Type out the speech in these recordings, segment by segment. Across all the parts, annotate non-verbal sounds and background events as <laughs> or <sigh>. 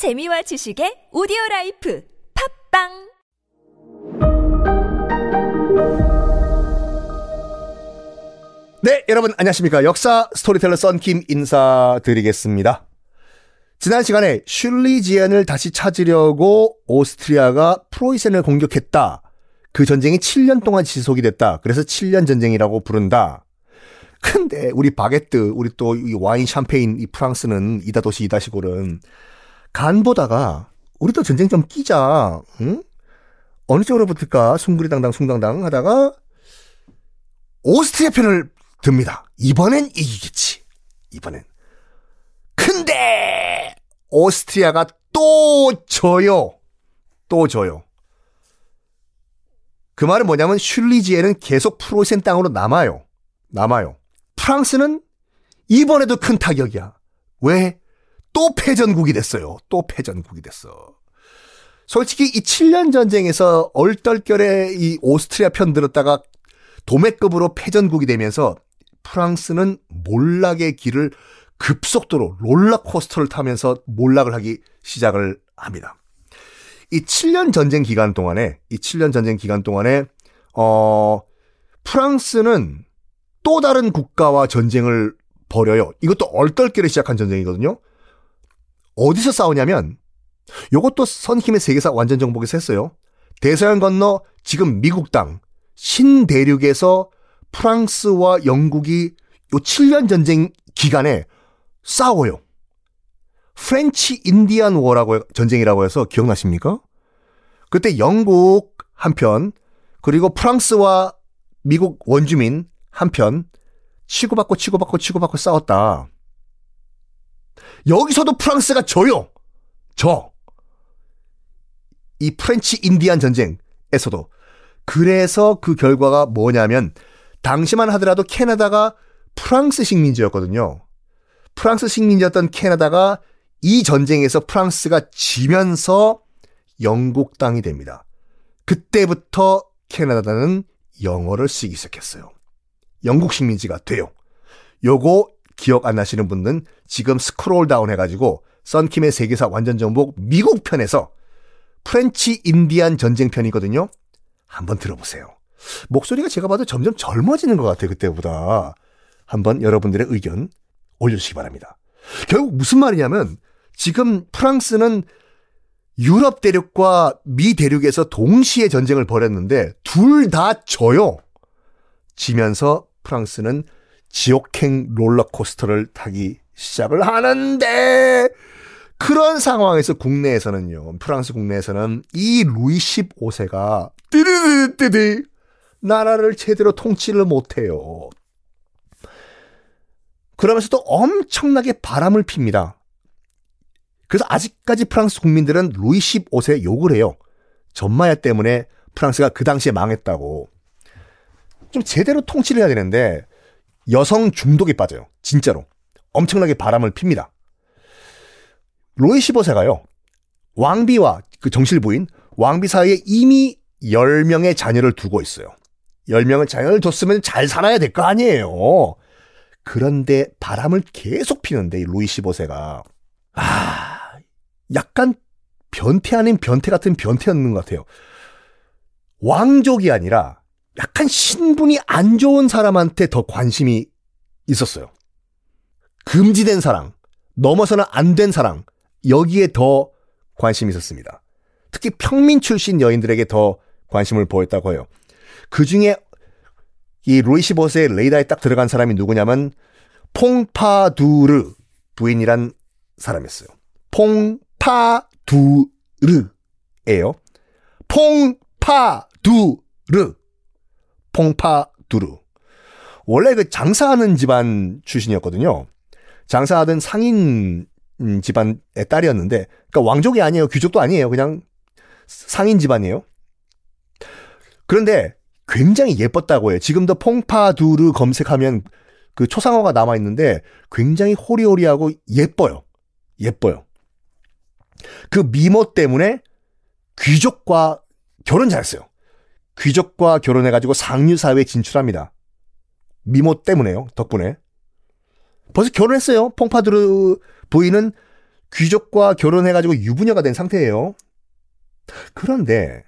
재미와 지식의 오디오 life 팟빵 네, 여러분 안녕하십니까. 역사 스토리텔러 썬킴 인사드리겠습니다. 지난 시간에 슐리지엔을 다시 찾으려고 오스트리아가 프로이센을 공격했다. 그 전쟁이 7년 동안 지속이 됐다. 그래서 7년 전쟁이라고 부른다. 근데 우리 바게트, 우리 또 이 와인 샴페인 이 프랑스는 이다 도시 이다 시골은 간 보다가 우리도 전쟁 좀 끼자. 응? 어느 쪽으로 붙을까? 숭구리당당 숭당당 하다가 오스트리아 편을 듭니다. 이번엔 이기겠지. 이번엔. 근데 오스트리아가 또 져요. 또 져요. 그 말은 뭐냐면 슐리지에는 계속 프로센 땅으로 남아요. 남아요. 프랑스는 이번에도 큰 타격이야. 왜? 또 패전국이 됐어요. 또 패전국이 됐어. 솔직히 이 7년 전쟁에서 얼떨결에 이 오스트리아 편 들었다가 도매급으로 패전국이 되면서 프랑스는 몰락의 길을 급속도로 롤러코스터를 타면서 몰락을 하기 시작을 합니다. 이 7년 전쟁 기간 동안에 이 7년 전쟁 기간 동안에 어 프랑스는 또 다른 국가와 전쟁을 벌여요. 이것도 얼떨결에 시작한 전쟁이거든요. 어디서 싸우냐면 요것도 썬킴의 세계사 완전 정복에서 했어요. 대서양 건너 지금 미국 땅 신대륙에서 프랑스와 영국이 요 7년 전쟁 기간에 싸워요. French Indian War라고 전쟁이라고 해서 기억나십니까? 그때 영국 한편 그리고 프랑스와 미국 원주민 한편 치고받고 치고받고 치고받고 싸웠다. 여기서도 프랑스가 져요. 져. 이 French Indian 전쟁에서도 그래서 그 결과가 뭐냐면 당시만 하더라도 캐나다가 프랑스 식민지였거든요. 프랑스 식민지였던 캐나다가 이 전쟁에서 프랑스가 지면서 영국 땅이 됩니다. 그때부터 캐나다는 영어를 쓰기 시작했어요. 영국 식민지가 돼요. 요거 기억 안 나시는 분은 지금 scroll down 해가지고 썬킴의 세계사 완전 정복 미국 편에서 French Indian 전쟁 편이거든요. 한번 들어보세요. 목소리가 제가 봐도 점점 젊어지는 것 같아요. 그때보다. 한번 여러분들의 의견 올려주시기 바랍니다. 결국 무슨 말이냐면 지금 프랑스는 유럽 대륙과 미 대륙에서 동시에 전쟁을 벌였는데 둘 다 져요. 지면서 프랑스는 지옥행 롤러코스터를 타기 시작을 하는데 그런 상황에서 국내에서는요. 프랑스 국내에서는 이 루이 15세가 띠르르띠디 나라를 제대로 통치를 못해요. 그러면서도 엄청나게 바람을 핍니다. 그래서 아직까지 프랑스 국민들은 루이 15세 욕을 해요. 전마야 때문에 프랑스가 그 당시에 망했다고. 좀 제대로 통치를 해야 되는데 여성 중독에 빠져요. 진짜로. 엄청나게 바람을 핍니다. 로이 15세가요. 왕비와 그 정실 부인 왕비 사이에 이미 10명의 자녀를 두고 있어요. 10명의 자녀를 뒀으면 잘 살아야 될 거 아니에요. 그런데 바람을 계속 피는데 이 루이 15세가 아 약간 변태 아닌 변태 같은 변태였는 것 같아요. 왕족이 아니라 약간 신분이 안 좋은 사람한테 더 관심이 있었어요. 금지된 사랑, 넘어서는 안 된 사랑, 여기에 더 관심이 있었습니다. 특히 평민 출신 여인들에게 더 관심을 보였다고 해요. 그 중에 이 루이 시버스의 레이더에 딱 들어간 사람이 누구냐면 퐁파두르 부인이란 사람이었어요. 퐁파두르예요. 퐁파두르. 퐁파두르. 원래 그 장사하는 집안 출신이었거든요. 장사하던 상인 집안의 딸이었는데, 그러니까 왕족이 아니에요. 귀족도 아니에요. 그냥 상인 집안이에요. 그런데 굉장히 예뻤다고 해요. 지금도 퐁파두르 검색하면 그 초상화가 남아 있는데 굉장히 호리호리하고 예뻐요. 예뻐요. 그 미모 때문에 귀족과 결혼 잘했어요. 귀족과 결혼해가지고 상류사회에 진출합니다. 미모 때문에요. 덕분에. 벌써 결혼했어요. 퐁파두르 부인은 귀족과 결혼해가지고 유부녀가 된 상태예요. 그런데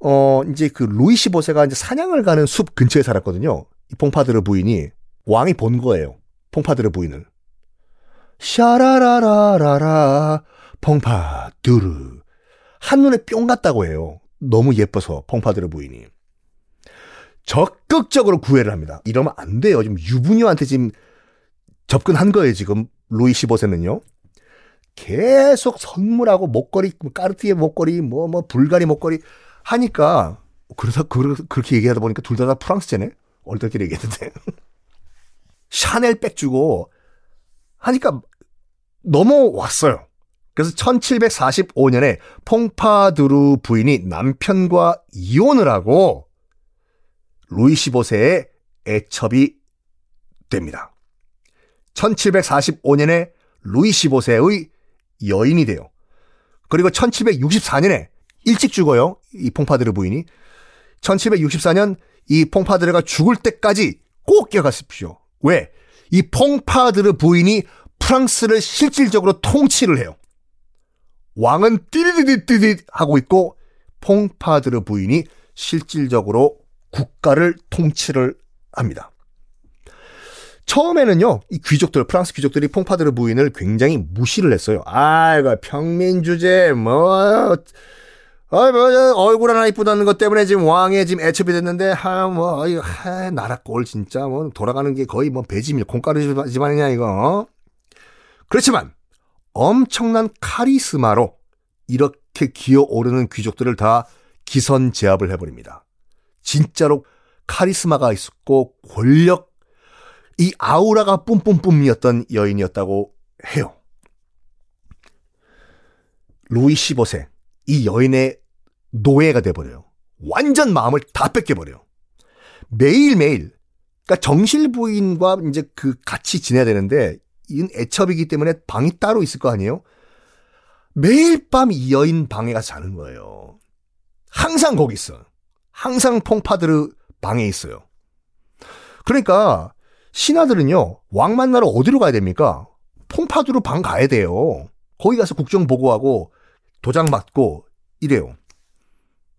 어 이제 그 루이 15세가 이제 사냥을 가는 숲 근처에 살았거든요. 이 퐁파드르 부인이 왕이 본 거예요. 퐁파드르 부인을. 샤라라라라라 퐁파드르 한눈에 뿅 갔다고 해요. 너무 예뻐서 퐁파드르 부인이. 적극적으로 구애를 합니다. 이러면 안 돼요. 지금 유부녀한테 지금 접근한 거예요, 지금. 루이 15세는요. 계속 선물하고 목걸이, 뭐 까르티에 목걸이, 뭐, 뭐, 불가리 목걸이 하니까, 그러다, 그, 그렇게 얘기하다 보니까 둘 다 다 프랑스제네? 얼떨결에 얘기했는데. <laughs> 샤넬 백 주고 하니까 넘어왔어요. 그래서 1745년에 퐁파두르 부인이 남편과 이혼을 하고 루이 15세의 애첩이 됩니다. 1745년에 루이 15세의 여인이 돼요. 그리고 1764년에 일찍 죽어요. 이 퐁파드르 부인이. 1764년 이 퐁파드르가 죽을 때까지 꼭 기억하십시오. 왜? 이 퐁파드르 부인이 프랑스를 실질적으로 통치를 해요. 왕은 띠리디디디디 하고 있고 퐁파드르 부인이 실질적으로 국가를 통치를 합니다. 처음에는요, 이 귀족들, 프랑스 귀족들이 퐁파드르 부인을 굉장히 무시를 했어요. 아, 이거 평민 주제, 뭐, 어, 뭐, 얼굴 하나 이쁘 다는 것 때문에 지금 왕의 지금 애첩이 됐는데, 하, 뭐, 이 하, 나라 꼴 진짜, 뭐, 돌아가는 게 거의 뭐, 배지밀, 콩가루 집안이냐, 이거. 그렇지만, 엄청난 카리스마로 이렇게 기어 오르는 귀족들을 다 기선 제압을 해버립니다. 진짜로 카리스마가 있었고 권력 이 아우라가 뿜뿜뿜이었던 여인이었다고 해요. 루이 15세 이 여인의 노예가 돼버려요. 완전 마음을 다 뺏겨버려요. 매일매일 그러니까 정실 부인과 이제 그 같이 지내야 되는데 이건 애첩이기 때문에 방이 따로 있을 거 아니에요? 매일 밤 이 여인 방에 가서 자는 거예요. 항상 거기 있어. 항상 퐁파드르 방에 있어요. 그러니까 신하들은요 왕 만나러 어디로 가야 됩니까? 퐁파드르 방 가야 돼요. 거기 가서 국정 보고하고 도장 맞고 이래요.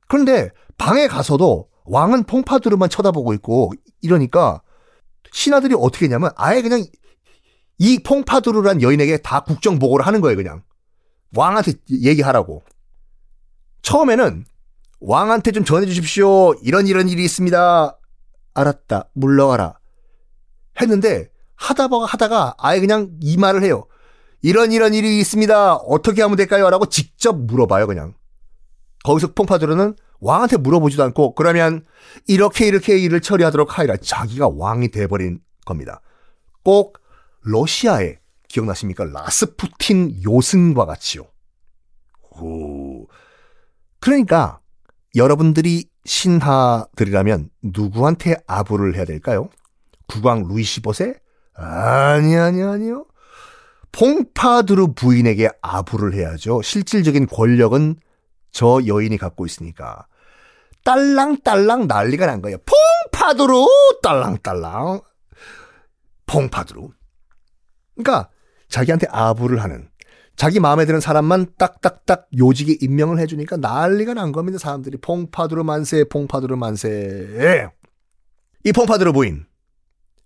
그런데 방에 가서도 왕은 퐁파드르만 쳐다보고 있고 이러니까 신하들이 어떻게 했냐면 아예 그냥 이 퐁파두르란 여인에게 다 국정 보고를 하는 거예요, 그냥. 왕한테 얘기하라고. 처음에는 왕한테 좀 전해 주십시오. 이런 이런 일이 있습니다. 알았다. 물러가라. 했는데 하다가 하다가 아예 그냥 이 말을 해요. 이런 이런 일이 있습니다. 어떻게 하면 될까요? 라고 직접 물어봐요, 그냥. 거기서 퐁파두르는 왕한테 물어보지도 않고 그러면 이렇게 이렇게 일을 처리하도록 하리라. 자기가 왕이 돼버린 겁니다. 꼭 러시아에 기억나십니까? 라스푸틴 요승과 같이요. 오. 그러니까 여러분들이 신하들이라면 누구한테 아부를 해야 될까요? 국왕 루이 15세? 아니 아니 아니요. 퐁파드르 부인에게 아부를 해야죠. 실질적인 권력은 저 여인이 갖고 있으니까. 딸랑딸랑 난리가 난 거예요. 퐁파드르 딸랑딸랑. 퐁파드르. 그러니까 자기한테 아부를 하는 자기 마음에 드는 사람만 딱딱딱 요직에 임명을 해주니까 난리가 난 겁니다. 사람들이 퐁파드르 만세, 퐁파드르 만세. 이 퐁파드르 부인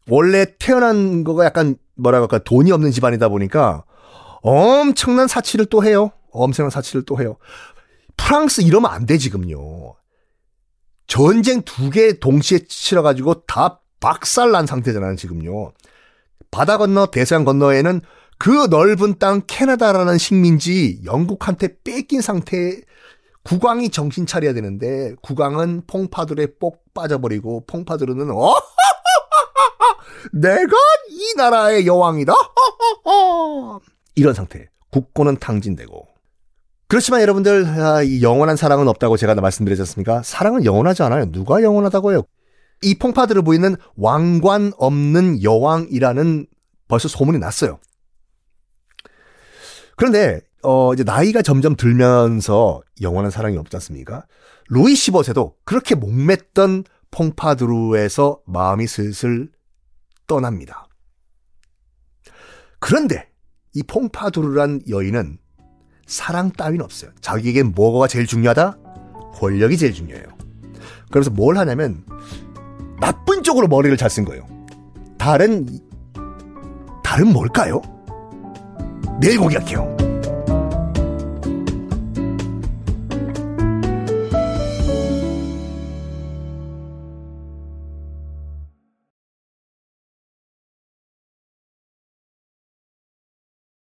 원래 태어난 거가 약간 뭐라 그럴까 돈이 없는 집안이다 보니까 엄청난 사치를 또 해요. 엄청난 사치를 또 해요. 프랑스 이러면 안 돼 지금요. 전쟁 두 개 동시에 치러가지고 다 박살난 상태잖아요 지금요. 바다 건너 대서양 건너에는 그 넓은 땅 캐나다라는 식민지 영국한테 뺏긴 상태에 국왕이 정신 차려야 되는데 국왕은 퐁파드르에 뽁 빠져버리고 퐁파드르는 어 <laughs> 내가 이 나라의 여왕이다 <laughs> 이런 상태 국고는 탕진되고 그렇지만 여러분들 아, 이 영원한 사랑은 없다고 제가 말씀드렸지 않습니까? 사랑은 영원하지 않아요. 누가 영원하다고 해요? 이 퐁파드르 부인은 왕관 없는 여왕이라는 벌써 소문이 났어요. 그런데 어 이제 나이가 점점 들면서 영원한 사랑이 없지 않습니까? 루이 15세도 그렇게 목맸던 퐁파드루에서 마음이 슬슬 떠납니다. 그런데 이 퐁파두르란 여인은 사랑 따윈 없어요. 자기에겐 뭐가 제일 중요하다? 권력이 제일 중요해요. 그래서 뭘 하냐면 나쁜 쪽으로 머리를 잘 쓴 거예요. 다른 다른 뭘까요? 내일 공개할게요.